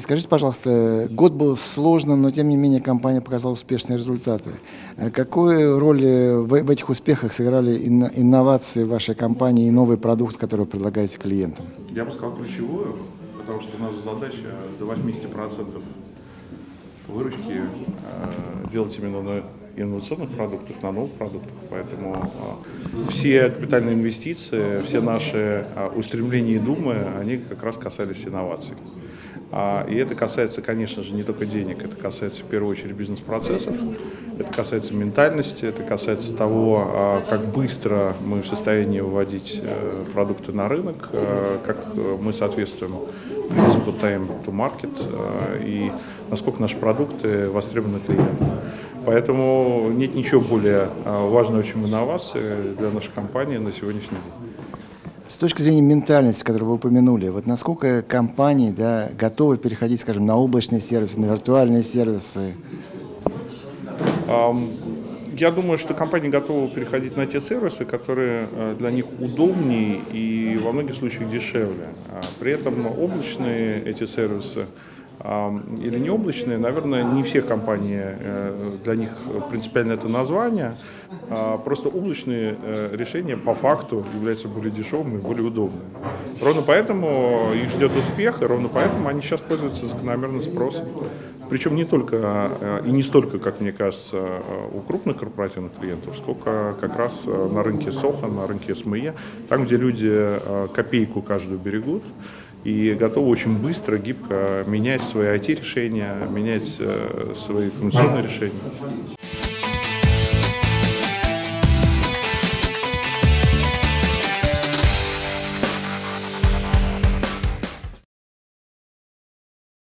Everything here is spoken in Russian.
Скажите, пожалуйста, год был сложным, но тем не менее компания показала успешные результаты. Э, Какую роль э, в, в этих успехах сыграли инно- инновации вашей компании и новый продукт, который вы предлагаете клиентам? Я бы сказал ключевую, потому что нас задача до 80% выручки э, делать именно на инновационных продуктах, на новых продуктах. Поэтому э, все капитальные инвестиции, все наши э, устремления и думы, они как раз касались инноваций. А, И это касается, конечно же, не только денег, это касается в первую очередь бизнес-процессов, это касается ментальности, это касается того, а, как быстро мы в состоянии выводить э, продукты на рынок, э, как э, мы соответствуем принципу time to market и насколько наши продукты востребованы клиентам. Поэтому нет ничего более а, важного, чем инновации для нашей компании на сегодняшний день. С точки зрения ментальности, которую вы упомянули, вот насколько компании да, готовы переходить, скажем, на облачные сервисы, на виртуальные сервисы? Я думаю, что компании готовы переходить на те сервисы, которые э, для них удобнее и во многих случаях дешевле. А При этом облачные эти сервисы или не облачные, наверное, не все компании, э, для них принципиально это название. А Просто облачные э, решения по факту являются более дешевыми и более удобными. Ровно поэтому их ждет успех, и ровно поэтому они сейчас пользуются закономерным спросом. Причем не только э, и не столько, как мне кажется, у крупных корпоративных клиентов, сколько как раз на рынке Соха, на рынке СМЕ, там, где люди копейку каждую берегут и готовы очень быстро, гибко менять свои IT-решения, менять э, свои коммуникационные решения.